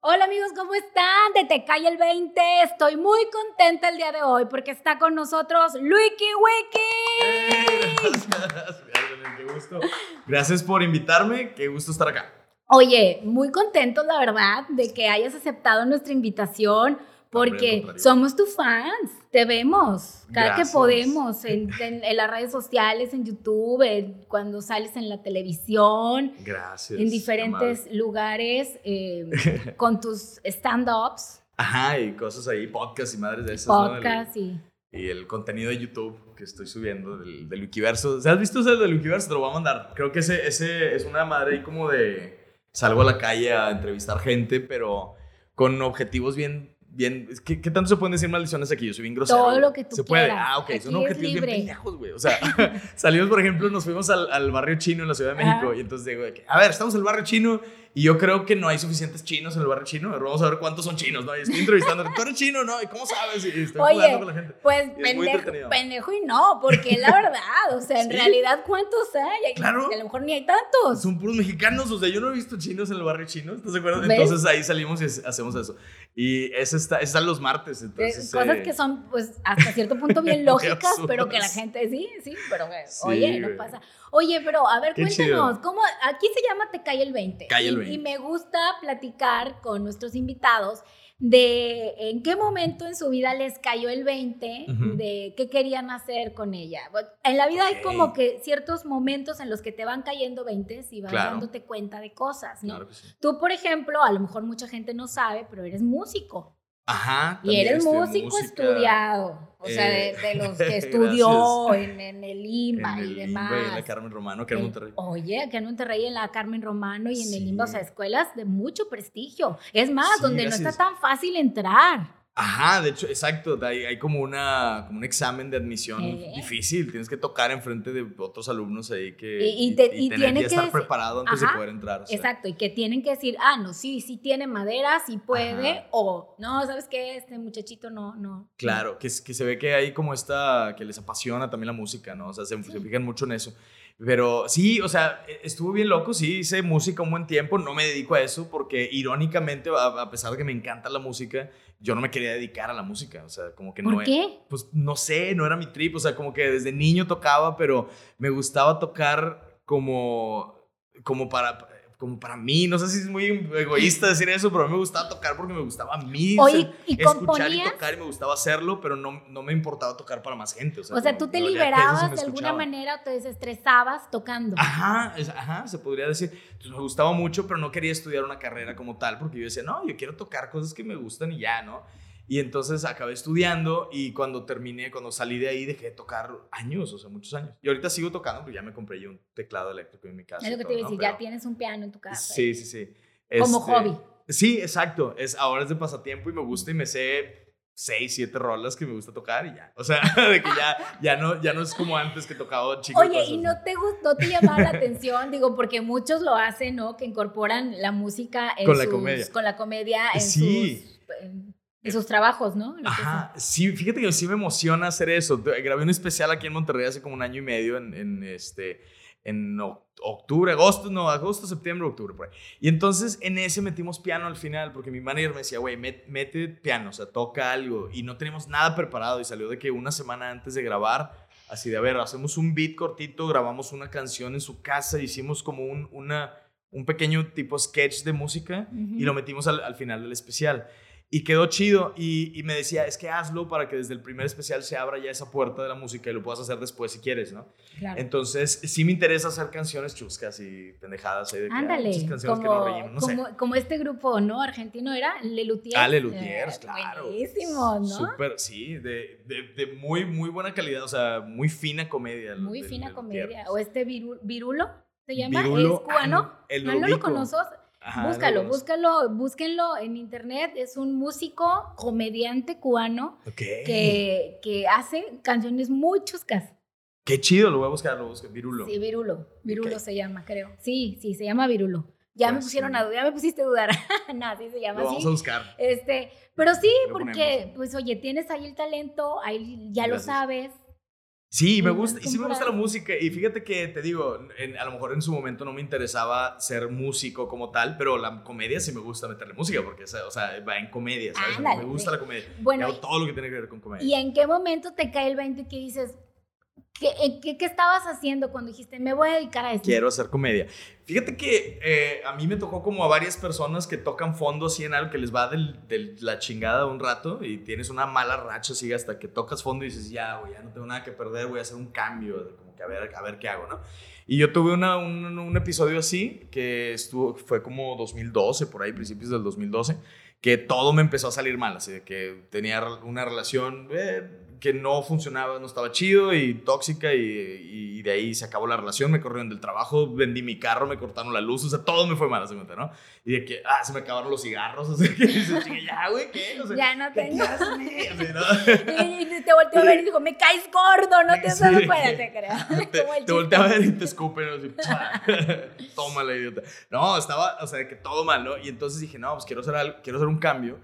Hola amigos, ¿cómo están? De Te Cae el 20. Estoy muy contenta el día de hoy porque está con nosotros Luiki Wiki. Gracias, qué gusto. Gracias por invitarme, qué gusto estar acá. Oye, muy contentos la verdad de que hayas aceptado nuestra invitación porque somos tus fans, te vemos cada que podemos en, las redes sociales, en YouTube, cuando sales en la televisión. Gracias. En diferentes lugares eh, con tus stand-ups. Ajá, y cosas ahí, podcasts y madres de esas. Podcast y... Y el contenido de YouTube que estoy subiendo del, del Wikiverso. ¿Se has visto ese del Wikiverso? Te lo voy a mandar. Creo que ese, ese es una madre ahí como de... Salgo a la calle a entrevistar gente, pero con objetivos bien bien. ¿qué, tanto se pueden decir maldiciones aquí? Yo soy bien grosero. Todo lo que tú Se puede. Ah, ok. son objetivos bien pendejos, güey. O sea, salimos, por ejemplo, nos fuimos al, al, barrio chino en la Ciudad de México. Y entonces digo, a ver, estamos en el barrio chino y yo creo que no hay suficientes chinos en el barrio chino. Vamos a ver cuántos son chinos, ¿no? Y estoy entrevistando, ¿tú eres chino, no? ¿Y cómo sabes? Y estoy Oye, jugando con la gente. Pues pendejo, pendejo y no, porque la verdad, o sea, en realidad, ¿cuántos hay? Claro. Y a lo mejor ni hay tantos. Son puros mexicanos, o sea, yo no he visto chinos en el barrio chino, ¿estás de acuerdo? Entonces ahí salimos y hacemos eso. Y eso está, están los martes, entonces. cosas eh, que son, pues, hasta cierto punto bien lógicas, pero que la gente, sí, sí, pero, oye, no pasa. Oye, pero a ver, cuéntanos, ¿cómo, aquí se llama Te Cae el 20. Cae el 20. Y, me gusta platicar con nuestros invitados de en qué momento en su vida les cayó el 20, de qué querían hacer con ella. En la vida hay como que ciertos momentos en los que te van cayendo 20 y vas dándote cuenta de cosas, ¿no? Tú, por ejemplo, a lo mejor mucha gente no sabe, pero eres músico. Ajá. Y eres músico estudiado. O sea, de, eh, los que estudió en, el IMBA y demás. en la Carmen Romano, que en Monterrey. Oye, aquí en Monterrey, en la Carmen Romano y en el IMBA, o sea, escuelas de mucho prestigio. Es más, donde no está tan fácil entrar. Ajá, de hecho, exacto. Hay, hay como, una, como un examen de admisión difícil. Tienes que tocar enfrente de otros alumnos ahí que. Y, y, que, estar preparado antes de poder entrar. Exacto, y que tienen que decir, ah, no, sí, sí tiene madera, sí puede, o no, ¿sabes qué? Este muchachito no, no. Claro, Que, que se ve que hay como esta. que les apasiona también la música, ¿no? O sea, se, se fijan mucho en eso. Pero sí, o sea, e, estuvo bien loco, sí, hice música un buen tiempo, no me dedico a eso porque irónicamente, a pesar de que me encanta la música, yo no me quería dedicar a la música, o sea, como que ¿Por no... qué? Pues no sé, no era mi trip, o sea, como que desde niño tocaba, pero me gustaba tocar como, como para como para mí, no sé si es muy egoísta decir eso, pero a mí me gustaba tocar porque me gustaba a mí escuchar y tocar y me gustaba hacerlo, pero no, no me importaba tocar para más gente. O sea, o sea tú te liberabas de alguna manera o te desestresabas tocando. Ajá, ajá, se podría decir. Entonces me gustaba mucho, pero no quería estudiar una carrera como tal porque yo decía, no, yo quiero tocar cosas que me gustan y ya, ¿no? Y entonces acabé estudiando y cuando terminé, cuando salí de ahí, dejé de tocar años, o sea, muchos años. Y ahorita sigo tocando, pero ya me compré yo un teclado eléctrico en mi casa. Es lo que te iba a decir, ya tienes un piano en tu casa. Sí, sí, sí. Como este, hobby. Sí, exacto. Es, ahora es de pasatiempo y me gusta y me sé seis, siete rolas que me gusta tocar y ya. O sea, de que ya, ya, no, ya no es como antes que tocaba chico. Oye, ¿y no te, gustó, te llamaba la atención? Digo, porque muchos lo hacen, ¿no? Que incorporan la música en con sus, la comedia. Con la comedia en sí. sus esos trabajos, ¿no? Ajá, sí, fíjate que sí me emociona hacer eso. Grabé un especial aquí en Monterrey hace como un año y medio en, este, en octubre, agosto, no, agosto, septiembre, octubre, por ahí. Y entonces en ese metimos piano al final, porque mi manager me decía, güey, mete piano, o sea, toca algo. Y no tenemos nada preparado y salió de que una semana antes de grabar, así de, a ver, hacemos un beat cortito, grabamos una canción en su casa, hicimos como un, una, un pequeño tipo sketch de música y lo metimos al, al final del especial. Y quedó chido y, me decía, es que hazlo para que desde el primer especial se abra ya esa puerta de la música y lo puedas hacer después si quieres, ¿no? Claro. Entonces, sí me interesa hacer canciones chuscas y pendejadas. ¿eh? Ándale, canciones como, que no no como, sé. como, este grupo, ¿no? Argentino era Lelutiers. Ah, Lelutiers, eh, claro. Buenísimo, ¿no? Súper, sí, de, de, de, muy, muy buena calidad, o sea, muy fina comedia. Muy fina comedia. O este Virulo, ¿se llama? Virulo, ¿Es cubano? Ah, el no, no lo conoces búscalo, búscalo, búsquenlo en internet. Es un músico, comediante cubano que, que hace canciones muy chuscas. Qué chido, lo voy a buscar, lo busco, Virulo. Sí, Virulo, Virulo se llama, creo. Sí, sí, se llama Virulo. Ya me pues pusieron a dudar, ya me pusiste a dudar. no, sí se llama lo vamos a buscar. Este, pero sí, porque, pues oye, tienes ahí el talento, ahí ya lo sabes Sí, me gusta, y sí me gusta la música. Y fíjate que te digo, a lo mejor en su momento no me interesaba ser músico como tal, pero la comedia sí me gusta meterle música, porque, o sea, va en comedia, ¿sabes? me gusta la comedia. Bueno, todo lo que tiene que ver con comedia. ¿Y en qué momento te cae el 20 que dices, ¿Qué, qué, estabas haciendo cuando dijiste, me voy a dedicar a esto? Quiero hacer comedia. Fíjate que eh, a mí me tocó como a varias personas que tocan fondo así en algo que les va de la chingada un rato y tienes una mala racha así hasta que tocas fondo y dices, ya, güey, ya no tengo nada que perder, voy a hacer un cambio, como que a ver, a ver qué hago, ¿no? Y yo tuve una, un, un, episodio así que estuvo, fue como 2012, por ahí, principios del 2012, que todo me empezó a salir mal, así de que tenía una relación... Eh, que no funcionaba, no estaba chido y tóxica y, de ahí se acabó la relación, me corrieron del trabajo, vendí mi carro, me cortaron la luz, o sea, todo me fue mal, cuenta, ¿no? Y de que, ah, se me acabaron los cigarros, o sea, que dices, ya, güey, ¿qué? ya no tengo. ¿qué y, te volteó a ver y dijo, me caes gordo, no te has dado cuenta, te creo. Te, te volteó a ver y te escupen, así, tómala, idiota. No, estaba, o sea, que todo mal, ¿no? Y entonces dije, no, pues quiero hacer, algo, quiero hacer un cambio.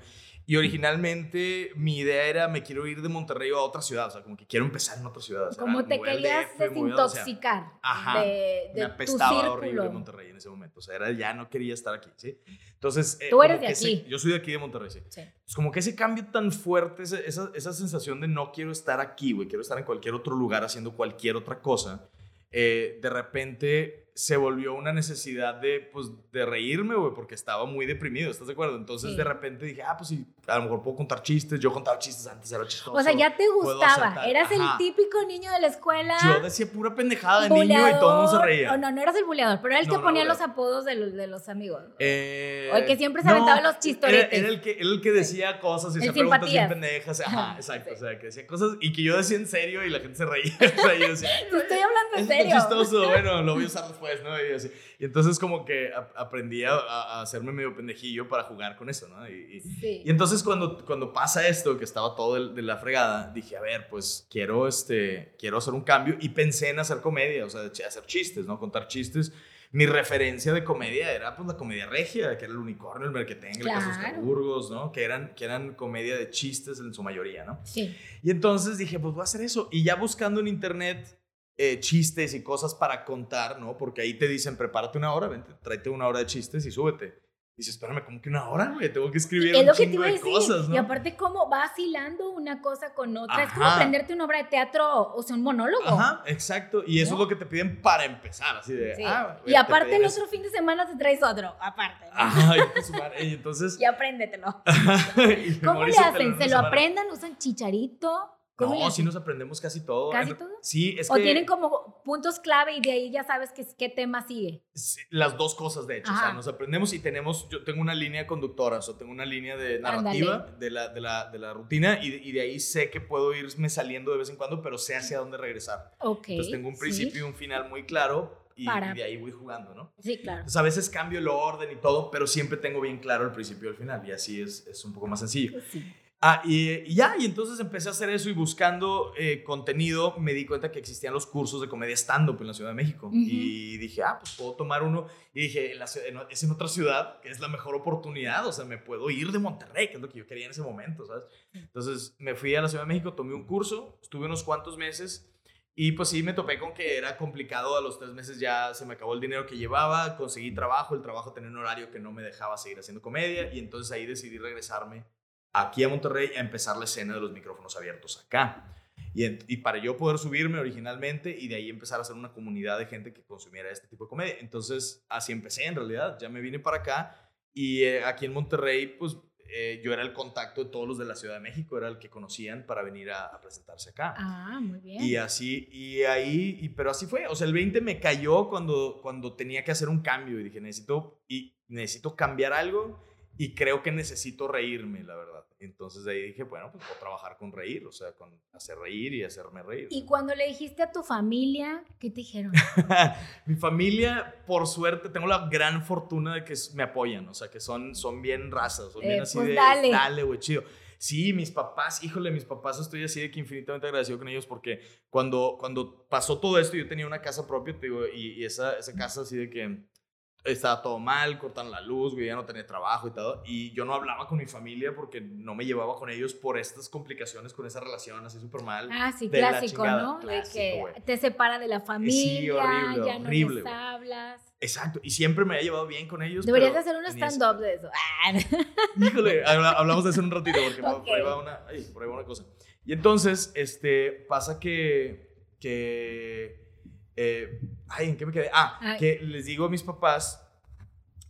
Y originalmente mi idea era, me quiero ir de Monterrey a otra ciudad, o sea, como que quiero empezar en otra ciudad. como te querías desintoxicar Ajá, de, de me apestaba horrible Monterrey en ese momento, o sea, era, ya no quería estar aquí, ¿sí? Entonces... Eh, Tú eres de aquí. yo soy de aquí de Monterrey, sí. sí. Pues como que ese cambio tan fuerte, esa, esa sensación de no quiero estar aquí, güey, quiero estar en cualquier otro lugar haciendo cualquier otra cosa, eh, de repente se volvió una necesidad de, pues, de reírme, güey, porque estaba muy deprimido, ¿estás de acuerdo? Entonces, de repente dije, ah, pues sí, a lo mejor puedo contar chistes. Yo contaba chistes antes, era chistoso. O sea, ya te gustaba. Eras el típico niño de la escuela. Yo decía pura pendejada de niño y todo el mundo se reía. O no, no eras el buleador, pero era el que ponía los apodos de los, de los amigos. Eh, o el que siempre se aventaba los chistoretes. Era, el, que, era el que decía cosas y se preguntas bien pendejas. Ajá, exacto. O sea, que decía cosas y que yo decía en serio y la gente se reía. o sea, yo decía, estoy hablando en serio. Es chistoso, bueno, lo voy a usar después, ¿no? Y así. Y entonces como que aprendí a, hacerme medio pendejillo para jugar con eso, ¿no? Y, y, entonces cuando, cuando pasa esto, que estaba todo de, la fregada, dije, a ver, pues quiero, este, quiero hacer un cambio y pensé en hacer comedia, o sea, hacer chistes, ¿no? Contar chistes. Mi referencia de comedia era pues la comedia regia, que era el unicornio, el merquetengue, claro. el casos Burgos, ¿no? Que eran, que eran comedia de chistes en su mayoría, ¿no? Sí. Y entonces dije, pues voy a hacer eso. Y ya buscando en internet eh, chistes y cosas para contar, ¿no? Porque ahí te dicen, prepárate una hora, vente, tráete una hora de chistes y súbete. Y dices, espérame, ¿cómo que una hora, güey? Tengo que escribir un chingo de cosas, ¿no? Y aparte, ¿cómo va hilando una cosa con otra? Es como aprenderte una obra de teatro, o sea, un monólogo. Ajá, exacto. Y eso es lo que te piden para empezar, así de, ah, Y aparte el otro fin de semana te traes otro, aparte. Ajá, y, entonces... y apréndetelo. ¿Cómo le hacen? ¿Se lo aprendan? ¿Usan chicharito? No, sí nos aprendemos casi todo. ¿Casi todo? Sí, es o tienen como puntos clave y de ahí ya sabes qué, qué tema sigue. las dos cosas, de hecho. O sea, nos aprendemos y tenemos, yo tengo una línea conductora, o sea, tengo una línea de narrativa de la, de la, de, la, rutina y, y, de ahí sé que puedo irme saliendo de vez en cuando, pero sé hacia dónde regresar. Ok. Entonces tengo un principio y un final muy claro y, de ahí voy jugando, ¿no? Sí, claro. Entonces a veces cambio el orden y todo, pero siempre tengo bien claro el principio y el final y así es, es un poco más sencillo. Sí. Ah, y, ya, y entonces empecé a hacer eso y buscando eh, contenido me di cuenta que existían los cursos de comedia stand-up en la Ciudad de México. Y dije, ah, pues puedo tomar uno. Y dije, es en otra ciudad, que es la mejor oportunidad. O sea, me puedo ir de Monterrey, que es lo que yo quería en ese momento, ¿sabes? Entonces me fui a la Ciudad de México, tomé un curso, estuve unos cuantos meses. Y pues sí, me topé con que era complicado. A los tres meses ya se me acabó el dinero que llevaba, conseguí trabajo, el trabajo tenía un horario que no me dejaba seguir haciendo comedia y entonces ahí decidí regresarme aquí a Monterrey a empezar la escena de los micrófonos abiertos acá. Y, y, para yo poder subirme originalmente y de ahí empezar a hacer una comunidad de gente que consumiera este tipo de comedia. Entonces, así empecé en realidad. Ya me vine para acá y eh, aquí en Monterrey, pues eh, yo era el contacto de todos los de la Ciudad de México, era el que conocían para venir a, presentarse acá. Ah, muy bien. Y así, y ahí, y, pero así fue. O sea, el 20 me cayó cuando, cuando tenía que hacer un cambio y dije, necesito, y necesito cambiar algo y creo que necesito reírme, la verdad. Entonces de ahí dije, bueno, pues puedo trabajar con reír, o sea, con hacer reír y hacerme reír. ¿Y cuando le dijiste a tu familia, qué te dijeron? Mi familia, por suerte, tengo la gran fortuna de que me apoyan, o sea, que son, son bien razas, son bien eh, así pues de, dale, dale, güey, chido. Sí, mis papás, híjole, mis papás, estoy así de que infinitamente agradecido con ellos porque cuando, cuando pasó todo esto, yo tenía una casa propia, te digo, y, y esa, esa casa así de que estaba todo mal, cortaron la luz, güey, ya no tenía trabajo y todo. Y yo no hablaba con mi familia porque no me llevaba con ellos por estas complicaciones con esa relación así súper mal. Ah, sí, clásico, ¿no? de que te separa de la familia, sí, horrible, ya no les hablas. Exacto, y siempre me había llevado bien con ellos. Deberías hacer un stand-up de eso. Híjole, hablamos de eso en un ratito porque por, ahí va una, por ahí va una cosa. Y entonces, este, pasa que, que eh, ay, ¿en qué me quedé? Ah, que les digo a mis papás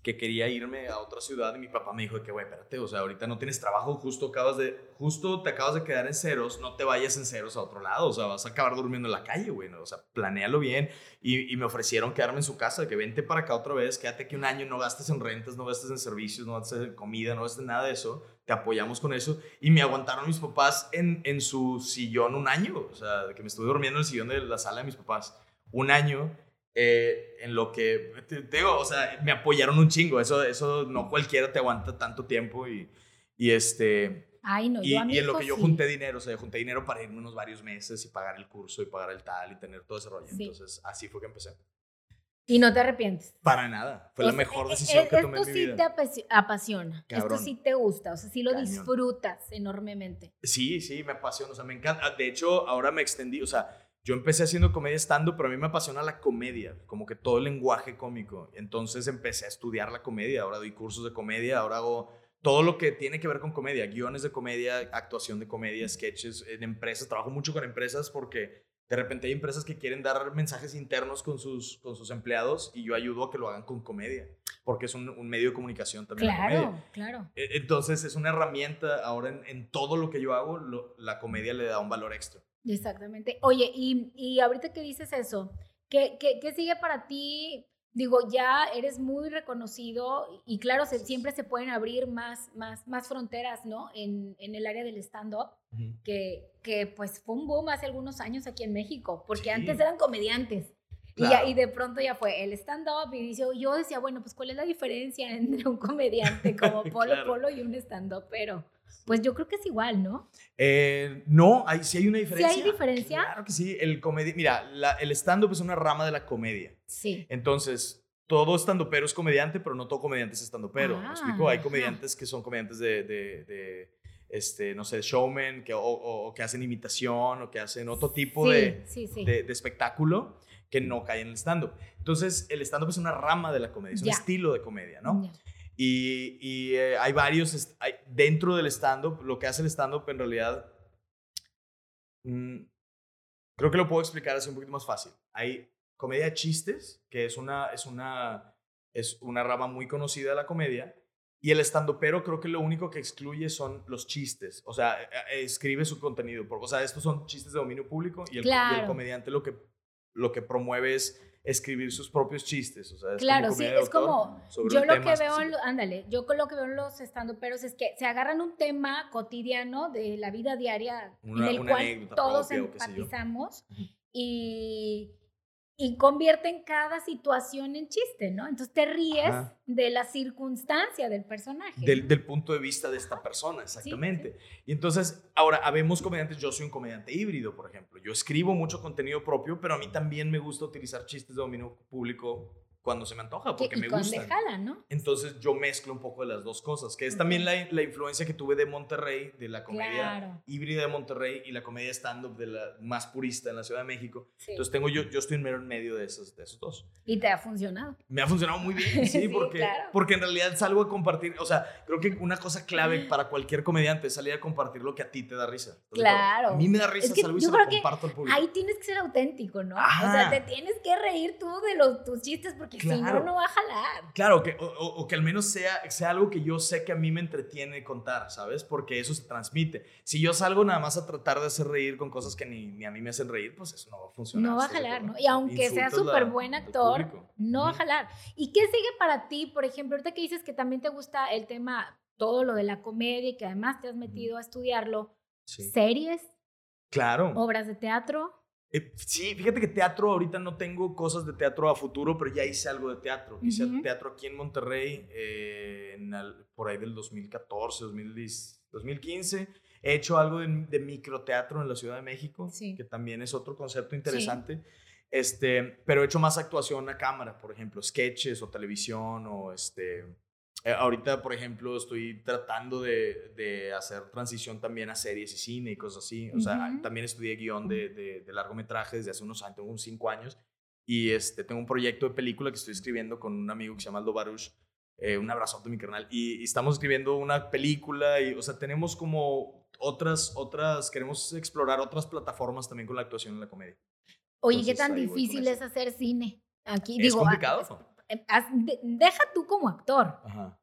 que quería irme a otra ciudad y mi papá me dijo que, güey, espérate, o sea, ahorita no tienes trabajo, justo acabas de, justo te acabas de quedar en ceros, no te vayas en ceros a otro lado, o sea, vas a acabar durmiendo en la calle, güey, o sea, planéalo bien. Y, y, me ofrecieron quedarme en su casa, que vente para acá otra vez, quédate aquí un año, no gastes en rentas, no gastes en servicios, no gastes en comida, no gastes en nada de eso, te apoyamos con eso. Y me aguantaron mis papás en, en su sillón un año, o sea, que me estuve durmiendo en el sillón de la sala de mis papás un año eh, en lo que, te, digo, o sea, me apoyaron un chingo. Eso, eso no cualquiera te aguanta tanto tiempo y, y este... Ay, no, y, yo y en lo que yo junté dinero, o sea, junté dinero para irme unos varios meses y pagar el curso y pagar el tal y tener todo ese rollo. Entonces, así fue que empecé. Y no te arrepientes. Para nada. Fue la mejor e, e, decisión que tomé en mi vida. Esto sí te apasiona. Esto sí te gusta. O sea, sí lo disfrutas enormemente. Sí, sí, me apasiona. O sea, me encanta. De hecho, ahora me extendí. O sea, yo empecé haciendo comedia estando, pero a mí me apasiona la comedia, como que todo el lenguaje cómico. Entonces empecé a estudiar la comedia, ahora doy cursos de comedia, ahora hago todo lo que tiene que ver con comedia, guiones de comedia, actuación de comedia, sketches en empresas. Trabajo mucho con empresas porque de repente hay empresas que quieren dar mensajes internos con sus, con sus empleados y yo ayudo a que lo hagan con comedia, porque es un, medio de comunicación también. Claro, claro. E, entonces es una herramienta ahora en, todo lo que yo hago, la comedia le da un valor extra. Exactamente. Oye, y, y ahorita que dices eso, ¿qué, ¿qué, qué, sigue para ti? Digo, ya eres muy reconocido y claro, se, siempre se pueden abrir más, más, más fronteras, ¿no? En, en el área del stand-up, que, que pues fue un boom hace algunos años aquí en México, porque antes eran comediantes. Y, y, de pronto ya fue el stand-up y yo decía, bueno, pues ¿cuál es la diferencia entre un comediante como Polo Polo y un stand-up? Pero pues yo creo que es igual, ¿no? Eh, no, hay, sí hay una diferencia. ¿Sí hay diferencia? Claro que sí. El comedia, mira, el stand-up es una rama de la comedia. Sí. Entonces, todo stand-upero es comediante, pero no todo comediante es stand-upero. ¿Me explico? Hay comediantes que son comediantes de, de, este, no sé, showman, que, o, que hacen imitación, o que hacen otro tipo de, de, espectáculo que no cae en el stand-up. Entonces, el stand-up es una rama de la comedia, es un estilo de comedia, ¿no? Y, eh, hay varios, hay, dentro del stand-up, lo que hace el stand-up en realidad, mm, creo que lo puedo explicar así un poquito más fácil. Hay comedia chistes, que es una, es una, es una rama muy conocida de la comedia, y el stand pero creo que lo único que excluye son los chistes. O sea, e, e, escribe su contenido. o sea, estos son chistes de dominio público y el, y el comediante lo que, lo que promueve es escribir sus propios chistes. O sea, claro, sí, es como, yo lo que veo, ándale, yo lo que veo en los estandoperos es que se agarran un tema cotidiano de la vida diaria en el cual todos empatizamos y y convierten cada situación en chiste, ¿no? Entonces te ríes de la circunstancia del personaje. Del, del, punto de vista de esta persona, exactamente. Y entonces, ahora, habemos comediantes, yo soy un comediante híbrido, por ejemplo. Yo escribo mucho contenido propio, pero a mí también me gusta utilizar chistes de dominio público cuando se me antoja, porque me gusta. ¿no? Entonces yo mezclo un poco de las dos cosas, que es también la, la, influencia que tuve de Monterrey, de la comedia híbrida de Monterrey y la comedia stand-up de la más purista en la Ciudad de México. Entonces tengo yo, yo estoy en mero en medio de esos, de esos dos. ¿Y te ha funcionado? Me ha funcionado muy bien, sí, porque, porque en realidad salgo a compartir, o sea, creo que una cosa clave para cualquier comediante es salir a compartir lo que a ti te da risa. claro. A mí me da risa, es que salgo y se lo comparto al público. Ahí tienes que ser auténtico, ¿no? O sea, te tienes que reír tú de los, tus chistes porque si no, no va jalar. Claro, que, o, que al menos sea, sea algo que yo sé que a mí me entretiene contar, ¿sabes? Porque eso se transmite. Si yo salgo nada más a tratar de hacer reír con cosas que ni, ni a mí me hacen reír, pues eso no va a funcionar. No va a jalar, ¿no? Y aunque sea súper buen actor, no va a jalar. ¿Y qué sigue para ti, por ejemplo, ahorita que dices que también te gusta el tema, todo lo de la comedia y que además te has metido a estudiarlo? ¿Series? Claro. ¿Obras de teatro? Eh, sí, fíjate que teatro ahorita no tengo cosas de teatro a futuro, pero ya hice algo de teatro. Hice teatro aquí en Monterrey eh, por ahí del 2014, 2015. He hecho algo de, microteatro en la Ciudad de México, que también es otro concepto interesante. Este, pero he hecho más actuación a cámara, por ejemplo, sketches o televisión o este... eh, ahorita, por ejemplo, estoy tratando de, de hacer transición también a series y cine y cosas así. O sea, Ujú. también estudié guion de, de, de largometraje desde hace unos años, tengo unos cinco años. Y este, tengo un proyecto de película que estoy escribiendo con un amigo que se llama Aldo Baruch. Eh, un abrazote, mi carnal. Y, y estamos escribiendo una película y, o sea, tenemos como otras, otras, queremos explorar otras plataformas también con la actuación en la comedia. Oye, ¿qué Entonces, tan voy con difícil es hacer cine? Aquí Es digo, complicado. ah, haz- de- deja tú como actor. Ajá.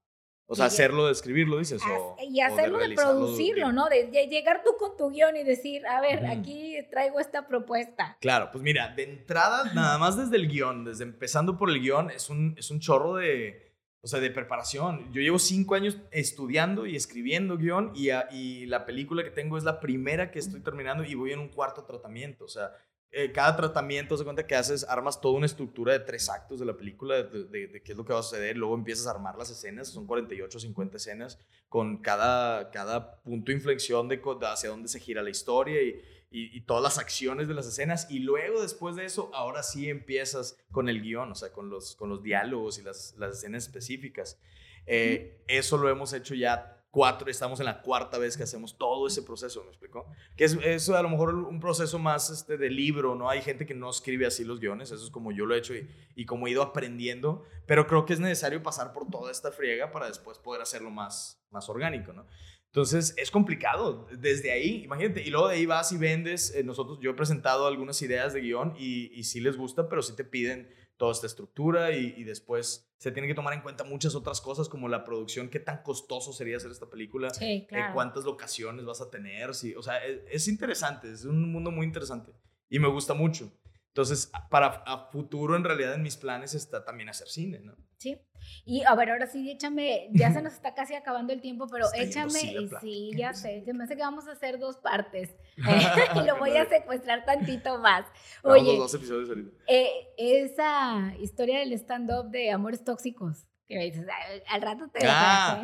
O sea, Y- hacerlo de escribirlo, dices. o, y o hacerlo de, realizarlo producirlo. ¿no? De, de llegar tú con tu guion y decir, a ver, aquí traigo esta propuesta. Claro, pues mira, de entrada, nada más desde el guion, desde empezando por el guion, es un, es un chorro de, o sea, de preparación. Yo llevo cinco años estudiando y escribiendo guion y, a- y la película que tengo es la primera que estoy terminando y voy en un cuarto tratamiento. O sea, eh, cada tratamiento, se cuenta que haces, armas toda una estructura de tres actos de la película, de, de- de qué es lo que va a suceder, luego empiezas a armar las escenas, son 48 o 50 escenas, con cada, cada punto de inflexión de, de hacia dónde se gira la historia y, y, y todas las acciones de las escenas. Y luego, después de eso, ahora sí empiezas con el guion, o sea, con los, con los diálogos y las, las escenas específicas. Eh, Eso lo hemos hecho ya cuatro, estamos en la cuarta vez que hacemos todo ese proceso, ¿me explicó? Que es, es a lo mejor un proceso más este, de libro, ¿no? Hay gente que no escribe así los guiones, eso es como yo lo he hecho y, y como he ido aprendiendo, pero creo que es necesario pasar por toda esta friega para después poder hacerlo más, más orgánico, ¿no? Entonces es complicado desde ahí, imagínate, y luego de ahí vas y vendes, eh, nosotros, yo he presentado algunas ideas de guion y, y sí les gusta, pero sí te piden toda esta estructura y, y después se tiene que tomar en cuenta muchas otras cosas como la producción, qué tan costoso sería hacer esta película, Sí, eh, cuántas locaciones vas a tener, sí, o sea, es, es interesante, es un mundo muy interesante y me gusta mucho. Entonces, para a futuro, en realidad, en mis planes está también hacer cine, ¿no? Sí. Y a ver, ahora sí, échame, ya se nos está casi acabando el tiempo, pero échame, y sí, ya sé, se me hace que vamos a hacer dos partes y lo voy a secuestrar tantito más. Oye, los dos episodios ahorita. eh, esa historia del stand-up de amores tóxicos, que me dices, "Ay, al rato te Ah.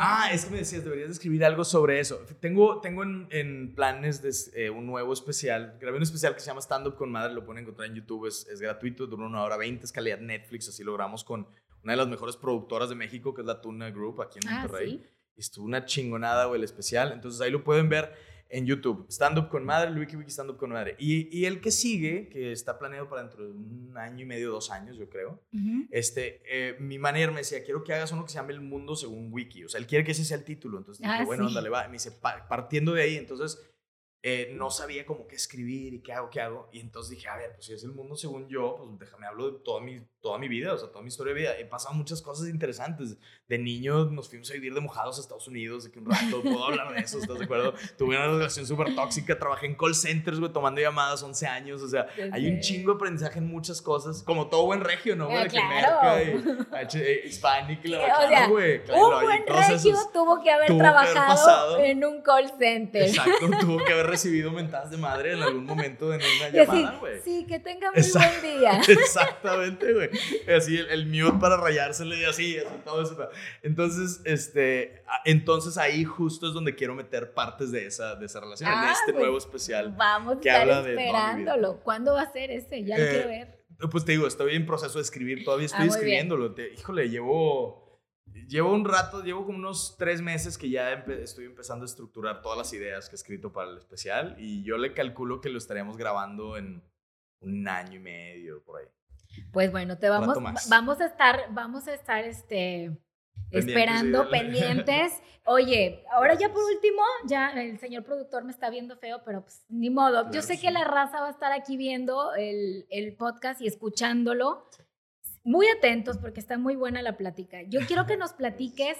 Ah, es que me decías, deberías de escribir algo sobre eso. Tengo, tengo en, en planes de, eh, un nuevo especial. Grabé un especial que se llama Stand Up con Madre, lo pueden encontrar en YouTube, es, es gratuito, dura una hora 20, es calidad Netflix, así logramos con una de las mejores productoras de México, que es la Tuna Group, aquí en Ah, Monterrey. sí. Y estuvo una chingonada, el especial. Entonces ahí lo pueden ver en YouTube. Stand Up con Madre, Wiki Wiki Stand Up con Madre. Y, y el que sigue, que está planeado para dentro de un año y medio, dos años, yo creo. Ujú. Este, eh, mi manager me decía, quiero que hagas uno que se llame El Mundo según Wiki. O sea, él quiere que ese sea el título. Entonces dije, Ah, bueno, sí. ándale, va. Me dice, "Pa- partiendo de ahí, entonces eh, no sabía cómo qué escribir y qué hago, qué hago. Y entonces dije, a ver, pues si es el mundo según yo, pues déjame hablo de toda mi, toda mi vida, o sea, toda mi historia de vida. He pasado muchas cosas interesantes. De niño nos fuimos a vivir de mojados a Estados Unidos, de que un rato puedo hablar de eso, ¿estás de acuerdo? Tuve una relación súper tóxica, trabajé en call centers, güey, tomando llamadas 11 años, o sea, hay un chingo de aprendizaje en muchas cosas, como todo buen regio, ¿no? que claro. eh, hispanic la Sí, claro, güey, claro, Un buen regio tuvo que haber tuvo que haber trabajado en un call center. Exacto, tuvo que haber recibido mentadas de madre en algún momento en una llamada, güey. sí, que tenga muy Exacto. buen día. Exactamente, güey. Así el, el mute para rayársele y así, así todo eso. Entonces, este, a- entonces ahí justo es donde quiero meter partes de esa, de esa relación, en Ah, este pues, nuevo especial. Vamos a que estar habla de toda mi vida. esperándolo. ¿Cuándo va a ser ese? Ya lo Eh, quiero ver. Pues te digo, estoy en proceso de escribir, todavía Ah, estoy bien. escribiéndolo. Te- híjole, llevo, llevo un rato, llevo como unos tres meses que ya empe- estoy empezando a estructurar todas las ideas que he escrito para el especial y yo le calculo que lo estaríamos grabando en un año y medio, por ahí. Pues bueno, te vamos, vamos a estar, vamos a estar este, Pendientes, esperando, pendientes. Oye, ahora ya por último, ya el señor productor me está viendo feo, pero pues ni modo. Yo sé que la raza va a estar aquí viendo el, el podcast y escuchándolo. Muy atentos porque está muy buena la plática. Yo quiero que nos platiques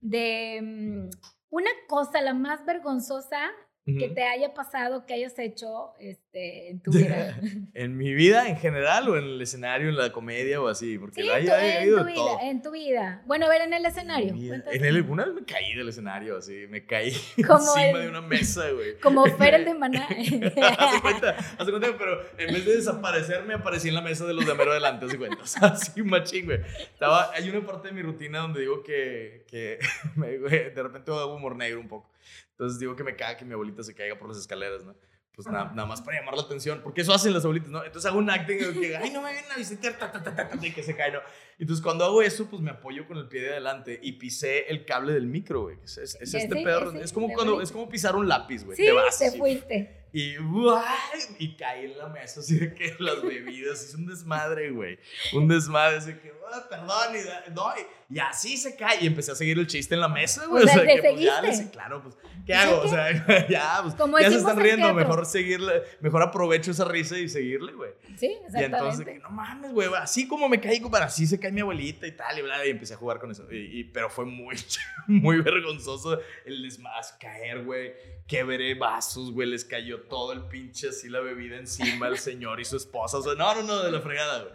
de mm, una cosa, la más vergonzosa que te haya pasado, que hayas hecho este, en tu vida. ¿En mi vida en general o en el escenario, en la comedia o así? Porque Sí, hay, en tu, vida, todo. en tu vida. Bueno, a ver, en el escenario. En el, una vez me caí del escenario, así, me caí Como encima el- de una mesa, güey. Como Fer el de Maná. Hace cuenta, hace cuenta, pero en vez de desaparecer, me aparecí en la mesa de los de mero adelante, hace cuenta. O sea, así machín, güey. Estaba, hay una parte de mi rutina donde digo que, que me- güey, de repente hago humor negro un poco. Entonces digo que me caga que mi abuelita se caiga por las escaleras, ¿no? pues nada, nada más para llamar la atención, porque eso hacen las abuelitas, ¿no? Entonces hago un acting que, ay, no me vienen a visitar, ta, ta, ta, ta, ta, y que se cae, ¿no? Entonces cuando hago eso, pues me apoyo con el pie de adelante y pisé el cable del micro, güey. Es, es, es este sí, pedo, sí, es como de cuando, es como pisar un lápiz, güey. Sí, te vas. te fuiste. y, y caí en la mesa, así de que las bebidas, es un desmadre, güey. Un desmadre, así que, "Ah, perdón, y, no, y, y así se cae. Y empecé a seguir el chiste en la mesa, güey. O sea, ¿te que, pues, ya, seguiste? le- claro, pues, ¿qué ¿Y hago? O sea, ya, pues, Como ya se están en riendo, teatro. mejor seguirle, mejor aprovecho esa risa y seguirle, güey. Sí, Y entonces, exactamente. no mames, güey, así como me caí, para así se cae mi abuelita y tal, y, bla, y empecé a jugar con eso. Y, y- pero fue muy, muy vergonzoso el desmas caer, güey. Quebré vasos, güey, les cayó todo el pinche así la bebida encima al señor y su esposa. O sea, no, no, no, de la fregada, güey.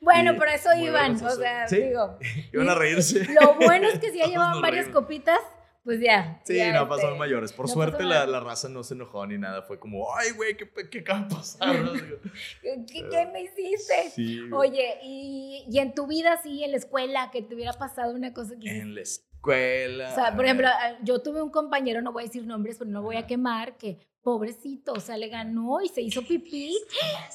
Bueno, Y pero eso iban, o sea, Sí. digo. Iban a reírse. Lo bueno es que si ya llevaban varias copitas, pues ya. Sí, ya, no este, pasaron mayores. Por no suerte la, la raza no se enojó ni nada. Fue como, ay, güey, ¿qué, qué acaba ¿Qué, qué me hiciste? Sí. Oye, y, y en tu vida, sí, en la escuela, que te hubiera pasado una cosa que... En la escuela. O sea, por ejemplo, ah, yo tuve un compañero, no voy a decir nombres, pero no voy a quemar, que pobrecito, o sea, le ganó y se hizo pipí.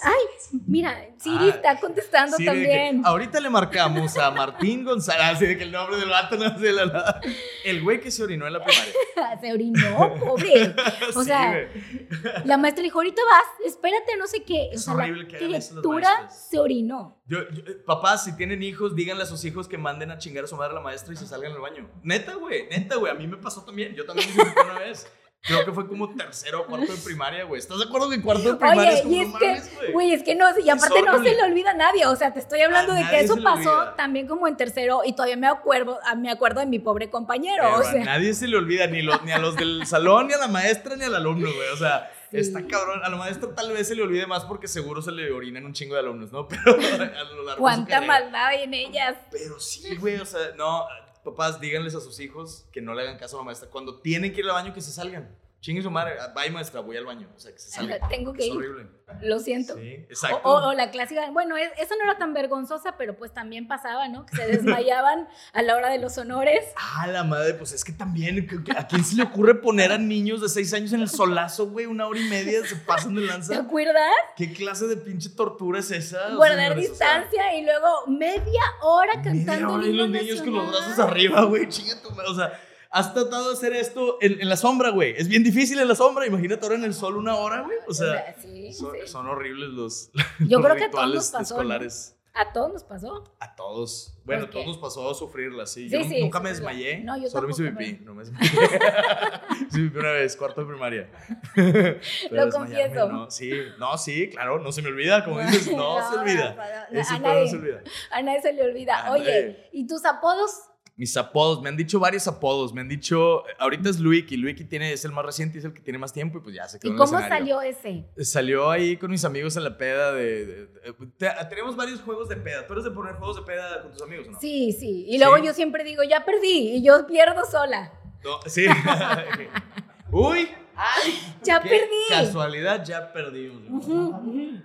Ay, mira, Siri Ah, está contestando Sí, de que también. ahorita le marcamos a Martín González, así de que el nombre del vato no sé la nada. El güey que se orinó en la primaria. Se orinó, pobre. O Sí, sea, güey. La maestra le dijo, ahorita vas, espérate, no sé qué. O Es sea, horrible la que hagan eso las criatura se orinó. Yo- yo- eh, papás, si tienen hijos, díganle a sus hijos que manden a chingar a su madre a la maestra y se salgan al baño. Neta, güey, neta, güey. A mí me pasó también. Yo también hice pipí una vez. Creo que fue como tercero o cuarto de primaria, güey. ¿Estás de acuerdo que cuarto de primaria Oye, es como y es que, mames, güey? güey, es que no, y aparte no se le olvida a nadie, o sea, te estoy hablando A de que eso pasó también como en tercero y todavía me acuerdo, ah, me acuerdo de mi pobre compañero, Pero o a sea, nadie se le olvida, ni, los, ni a los del salón, ni a la maestra, ni al alumno, güey. O sea, está cabrón. A la maestra tal vez se le olvide más porque seguro se le orinan un chingo de alumnos, ¿no? Pero a lo largo de su cuánta maldad hay en ellas. Pero sí, güey, o sea, no, papás, díganles a sus hijos que no le hagan caso a la maestra. Cuando tienen que ir al baño, que se salgan. Chingue su madre, bye maestra, voy al baño. O sea, que se salgan. Tengo que es ir. horrible. Lo siento. Sí, O, exacto. o- o la clásica, bueno, es- esa no era tan vergonzosa, pero pues también pasaba, ¿no? Que se desmayaban a la hora de los honores. Ah, la madre, pues es que también, ¿a quién se le ocurre poner a niños de 6 años en el solazo, güey? Una hora y media, se pasan de ¿Te lanza. acuerdas? ¿Qué clase de pinche tortura es esa? Guardar señores? O sea, distancia y luego media hora Media cantando hora el y los niños con los brazos arriba, güey. Chinga tu madre. O sea, has tratado de hacer esto en, en la sombra, güey. Es bien difícil en la sombra. Imagínate ahora en el sol una hora, güey. O sea, sí, son, sí. son horribles los, Yo los creo que a todos nos pasó, ¿no? escolares. A todos nos pasó. A todos. Bueno, a ¿Por todos nos pasó sufrirla, sí. Sí, yo nunca me desmayé. No, yo solo me hice pipí. No me desmayé. sí, pipí una vez, cuarto de primaria. Pero Lo confieso. No, sí, no, sí, claro, no se me olvida. Como dices, no, se olvida. A, a pedo no nadie, se olvida. a nadie se le olvida. A Oye, nadie. ¿y tus apodos? Mis apodos, me han dicho varios apodos, me han dicho, ahorita es Luiki, Luiki tiene, es el más reciente, es el que tiene más tiempo y pues ya se quedó ¿Y en el cómo salió ese? Salió ahí con mis amigos en la peda de... de- de- te- tenemos varios juegos de peda, ¿tú eres de poner juegos de peda con tus amigos o no? Sí, sí. Y luego Sí. yo siempre digo, ya perdí y yo pierdo sola. No, sí. Uy, ay, Ya perdí. Casualidad, ya perdimos. Ujú, ujú.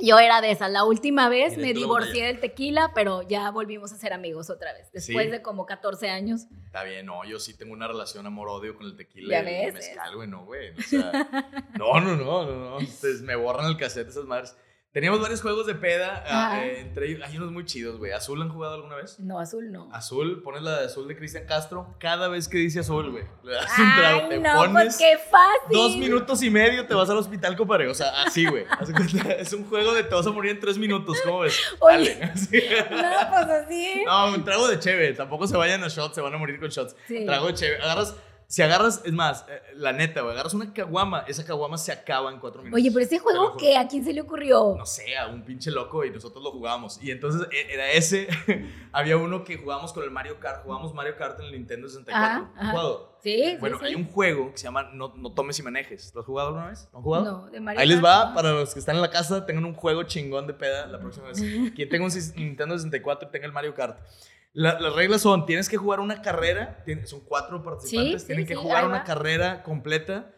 Yo era de esa. La última vez me divorcié del tequila, pero ya volvimos a ser amigos otra vez. Después Sí. de como 14 años. Está bien, no, yo sí tengo una relación amor-odio con el tequila Ya y el ves, mezcal, güey, no, güey. O sea, no, no, no, no, no. Entonces, me borran el cassette esas madres. Teníamos varios juegos de peda, ah, eh, entre ellos, hay unos muy chidos, güey. ¿Azul han jugado alguna vez? No, azul no. Azul, pones la de azul de Cristian Castro. Cada vez que dice azul, güey, le das un trago, te no, pones pues qué fácil. dos minutos y medio, te vas al hospital, compadre. O sea, así, güey. Es un juego de te vas a morir en tres minutos, ¿cómo ves? Oye. Dale. Así. No, pues así. No, un trago de cheve. Tampoco se vayan a shots, se van a morir con shots. Sí. Trago de cheve. Agarras, si agarras, es más, eh, la neta, güey, agarras una caguama, esa caguama se acaba en cuatro minutos. Oye, pero ese juego. ¿qué? ¿A quién se le ocurrió? No sé, a un pinche loco y nosotros lo jugábamos. Y entonces e- era ese. Había uno que jugábamos con el Mario Kart. Jugábamos Mario Kart en el Nintendo 64. Ajá, ajá. ¿Jugado? Sí, Bueno, sí. hay un juego que se llama no, no tomes y manejes. ¿Lo has jugado alguna vez? ¿Lo han jugado? No, de Mario Ahí les va, no. para los que están en la casa, tengan un juego chingón de peda la próxima vez. Quien tenga un Nintendo 64 y tenga el Mario Kart. La- las reglas son, tienes que jugar una carrera, son cuatro participantes, Sí, tienen sí, que sí, jugar una carrera completa,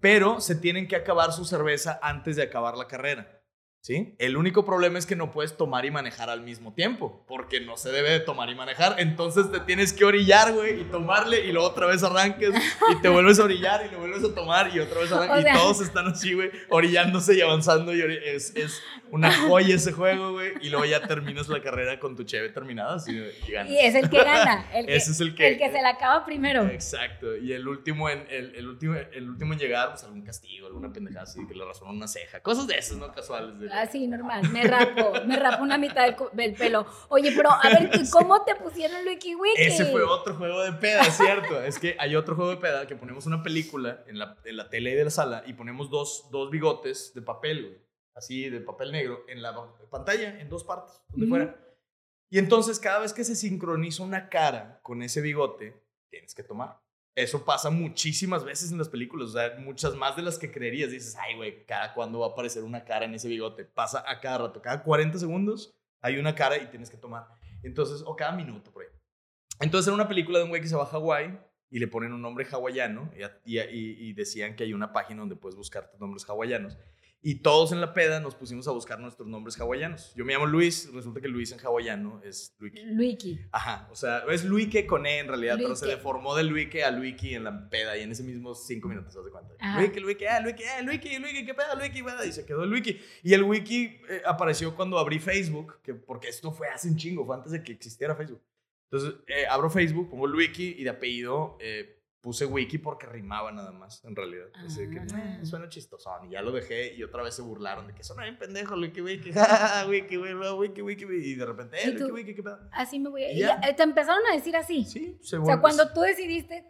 pero se tienen que acabar su cerveza antes de acabar la carrera. ¿sí? El único problema es que no puedes tomar y manejar al mismo tiempo, porque no se debe de tomar y manejar. Entonces te tienes que orillar, güey, y tomarle, y luego otra vez arranques, y te vuelves a orillar, y lo vuelves a tomar, y otra vez arranques. y todos están así, güey, orillándose y avanzando. Y es, es una joya ese juego, güey. Y luego ya terminas la carrera con tu cheve terminada, así, y, ganas. y es el que gana. El que, ese es el que, el que se la acaba primero. Exacto. Y el último en, el, el último, el último en llegar, pues algún castigo, alguna pendejada así, que le razonó una ceja. Cosas de esas, ¿no? Casuales. De, Ah, sí, normal. Me rapo, me rapo una mitad del, pelo. Oye, pero a ver, ¿cómo te pusieron Wiki Wiki? Ese fue otro juego de peda, ¿cierto? es que hay otro juego de peda que ponemos una película en la, en la tele de la sala y ponemos dos, dos bigotes de papel, güey. Así, de papel negro, en la pantalla, en dos partes, donde fuera. Y entonces, cada vez que se sincroniza una cara con ese bigote, tienes que tomar. Eso pasa muchísimas veces en las películas, o sea, muchas más de las que creerías. Dices, ay, güey, cada cuándo va a aparecer una cara en ese bigote. Pasa a cada rato, cada 40 segundos hay una cara y tienes que tomar. Entonces, o cada minuto, por ahí. Entonces, era una película de un güey que se va a Hawái y le ponen un nombre hawaiano y, y, decían que hay una página donde puedes buscar nombres hawaianos. Y todos en la peda nos pusimos a buscar nuestros nombres hawaianos. Yo me llamo Luis, resulta que Luis en hawaiano es Luiki. Luiki. Ajá, o sea, es Luike con E en realidad, pero se deformó de Luike a Luiki en la peda y en ese mismo cinco minutos, ¿sabes de cuánto? Luiki, Luiki, ah, Luiki, ah, Luiki, Luiki, ¿qué peda, Luiki? Y se quedó el Wiki. Y el Wiki eh, apareció cuando abrí Facebook, que, porque esto fue hace un chingo, fue antes de que existiera Facebook. Entonces, eh, abro Facebook, pongo Luiki y de apellido... Eh, puse wiki porque rimaba nada más, en realidad. Así que ah. suena chistosón. Y ya lo dejé y otra vez se burlaron de que suena bien pendejo, wiki, wiki, wiki, wiki, wiki, Y de repente, eh, wiki, wiki, ¿qué pedo? Así me voy a. Eh, te empezaron a decir así. Sí, se O sea, cuando tú decidiste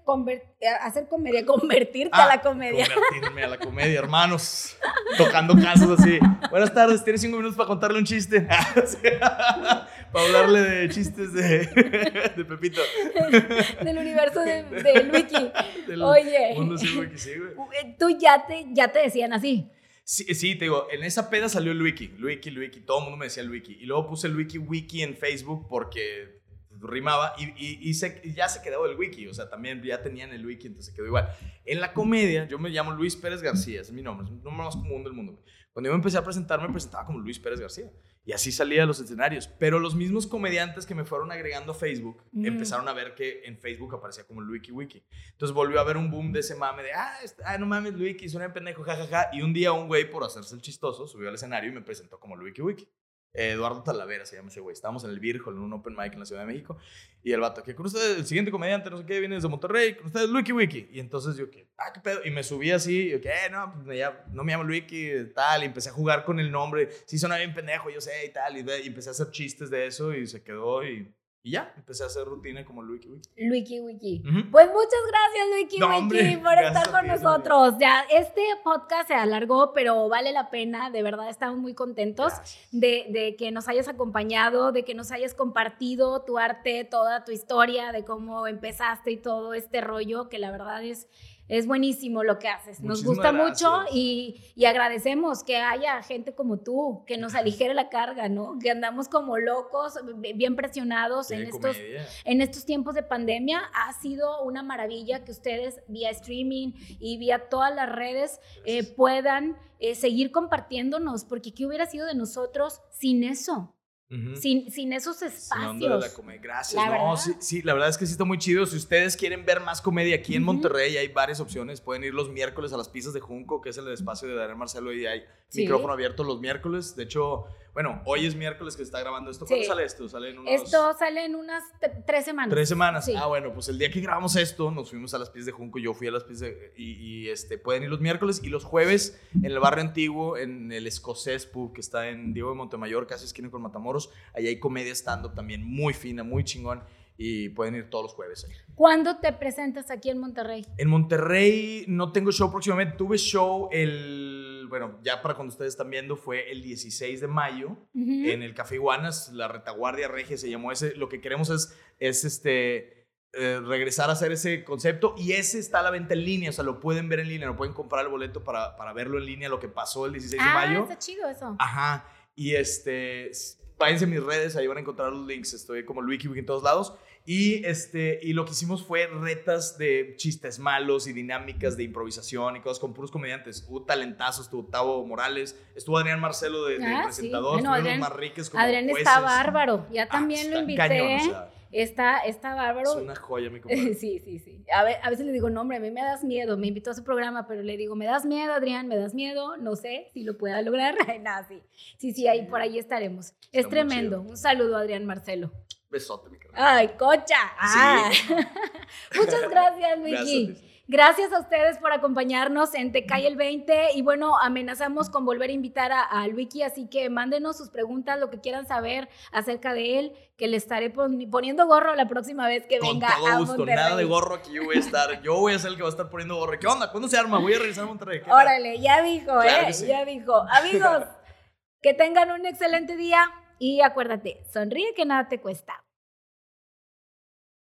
eh, hacer comedia, convertirte a la ah, comedia. Convertirme a la comedia, hermanos. tocando casos así. Buenas tardes, tienes cinco minutos para contarle un chiste. Para hablarle de chistes de, de Pepito. Del universo de, de Wiki. Oye. Eh, tú ya te, ya te decían así. Sí, sí, te digo, en esa peda salió wiki, wiki, el wiki, todo el mundo me decía el wiki. Y luego puse el wiki, wiki en Facebook porque rimaba y, y, ya se quedó el wiki, o sea, también ya tenían el wiki, entonces se quedó igual. En la comedia, yo me llamo Luis Pérez García, es mi nombre, es el nombre más común del mundo. Cuando yo empecé a presentar, me presentaba como Luis Pérez García. Y así salía a los escenarios. Pero los mismos comediantes que me fueron agregando a Facebook mm. empezaron a ver que en Facebook aparecía como Luiki Wiki. Entonces volvió a haber un boom de ese mame de, ah, ah no mames, Luiki, suena pendejo, jajaja. Y un día un güey, por hacerse el chistoso, subió al escenario y me presentó como Luiki Wiki. Eduardo Talavera se llama ese güey. Estábamos en el Virgo, en un open mic en la Ciudad de México. Y el vato, que con ustedes, el siguiente comediante, no sé qué, viene desde Monterrey, con ustedes, Luiki Wiki. Y entonces yo, que, ah, qué pedo. Y me subí así, yo, que, no, pues no me llamo Luiki, tal. Y empecé a jugar con el nombre. Sí, suena bien pendejo, yo sé, y tal. Y, y empecé a hacer chistes de eso y se quedó. Y y ya, empecé a hacer rutina como Luiki Wiki. Luiki Wiki. Pues muchas gracias, Luiki Wiki, por estar con nosotros. Ya, este podcast se alargó, pero vale la pena. De verdad, estamos muy contentos de, de, que nos hayas acompañado, de que nos hayas compartido tu arte, toda tu historia, de cómo empezaste y todo este rollo, que la verdad es es buenísimo lo que haces. Nos gusta mucho y, agradecemos que haya gente como tú, que nos aligere la carga, ¿no? Que andamos como locos, bien presionados en estos, en estos tiempos de pandemia. Ha sido una maravilla que ustedes vía streaming y vía todas las redes eh, puedan eh, seguir compartiéndonos, porque ¿qué hubiera sido de nosotros sin eso? Sin, sin, esos espacios. Gracias. no, sí, sí, la verdad es que sí está muy chido. Si ustedes quieren ver más comedia aquí en Monterrey, hay varias opciones. Pueden ir los miércoles a las pizzas de Junco, que es el espacio de Daniel Marcelo, y hay micrófono abierto los miércoles. De hecho, bueno, hoy es miércoles que se está grabando esto. ¿Cuándo sale esto? ¿Sale en unos... Esto sale en unas tres semanas. Tres semanas. Ah, bueno, pues el día que grabamos esto, nos fuimos a las piezas de Junco. Yo fui a las piezas y, este, pueden ir los miércoles y los jueves en el barrio antiguo, en el Escocés Pub, que está en Diego de Montemayor, casi esquina con Matamoros. Ahí hay comedia stand-up también muy fina, muy chingón y pueden ir todos los jueves ahí. ¿Cuándo te presentas aquí en Monterrey? En Monterrey no tengo show próximamente. Tuve show el, bueno, ya para cuando ustedes están viendo, fue el 16 de mayo en el Café Iguanas, la retaguardia regia se llamó ese. Lo que queremos es, es este, eh, regresar a hacer ese concepto y ese está a la venta en línea, o sea, lo pueden ver en línea, no pueden comprar el boleto para, para verlo en línea, lo que pasó el 16 de ah, mayo. está chido eso. Ajá. Y este, váyanse a mis redes, ahí van a encontrar los links. Estoy como Wiki en todos lados. Y, este, y lo que hicimos fue retas de chistes malos y dinámicas de improvisación y cosas con puros comediantes. Hubo talentazos, estuvo Tavo Morales, estuvo Adrián Marcelo de, de Ah, sí. presentador, Bueno, estuvieron Adrián- los como Adrián jueces. está bárbaro. Ya Ah, también lo invité. cañón, o sea, Está, está bárbaro. es una joya, mi compadre. Sí, sí, sí. A, ve- a veces le digo, no, hombre, a mí me das miedo. Me invitó a su programa, pero le digo, me das miedo, Adrián, me das miedo. No sé si lo pueda lograr. Nada, sí. Sí, sí, ahí por ahí estaremos. Es tremendo. Un saludo, Adrián Marcelo. Besote, mi carnal. Ay, cocha. Ah. Muchas gracias, Luigi. Gracias a ustedes por acompañarnos en Te Cae el 20 y bueno, amenazamos con volver a invitar a, a Luigi, así que mándenos sus preguntas, lo que quieran saber acerca de él, que le estaré pon- poniendo gorro la próxima vez que Con venga todo a gusto, Monterrey. nada de gorro aquí yo voy a estar. Yo voy a ser el que va a estar poniendo gorro. ¿Qué onda? ¿Cuándo se arma? Voy a regresar a Monterrey. Órale, ya dijo, Claro ¿eh? sí. Ya dijo. Amigos, que tengan un excelente día y acuérdate, sonríe que nada te cuesta.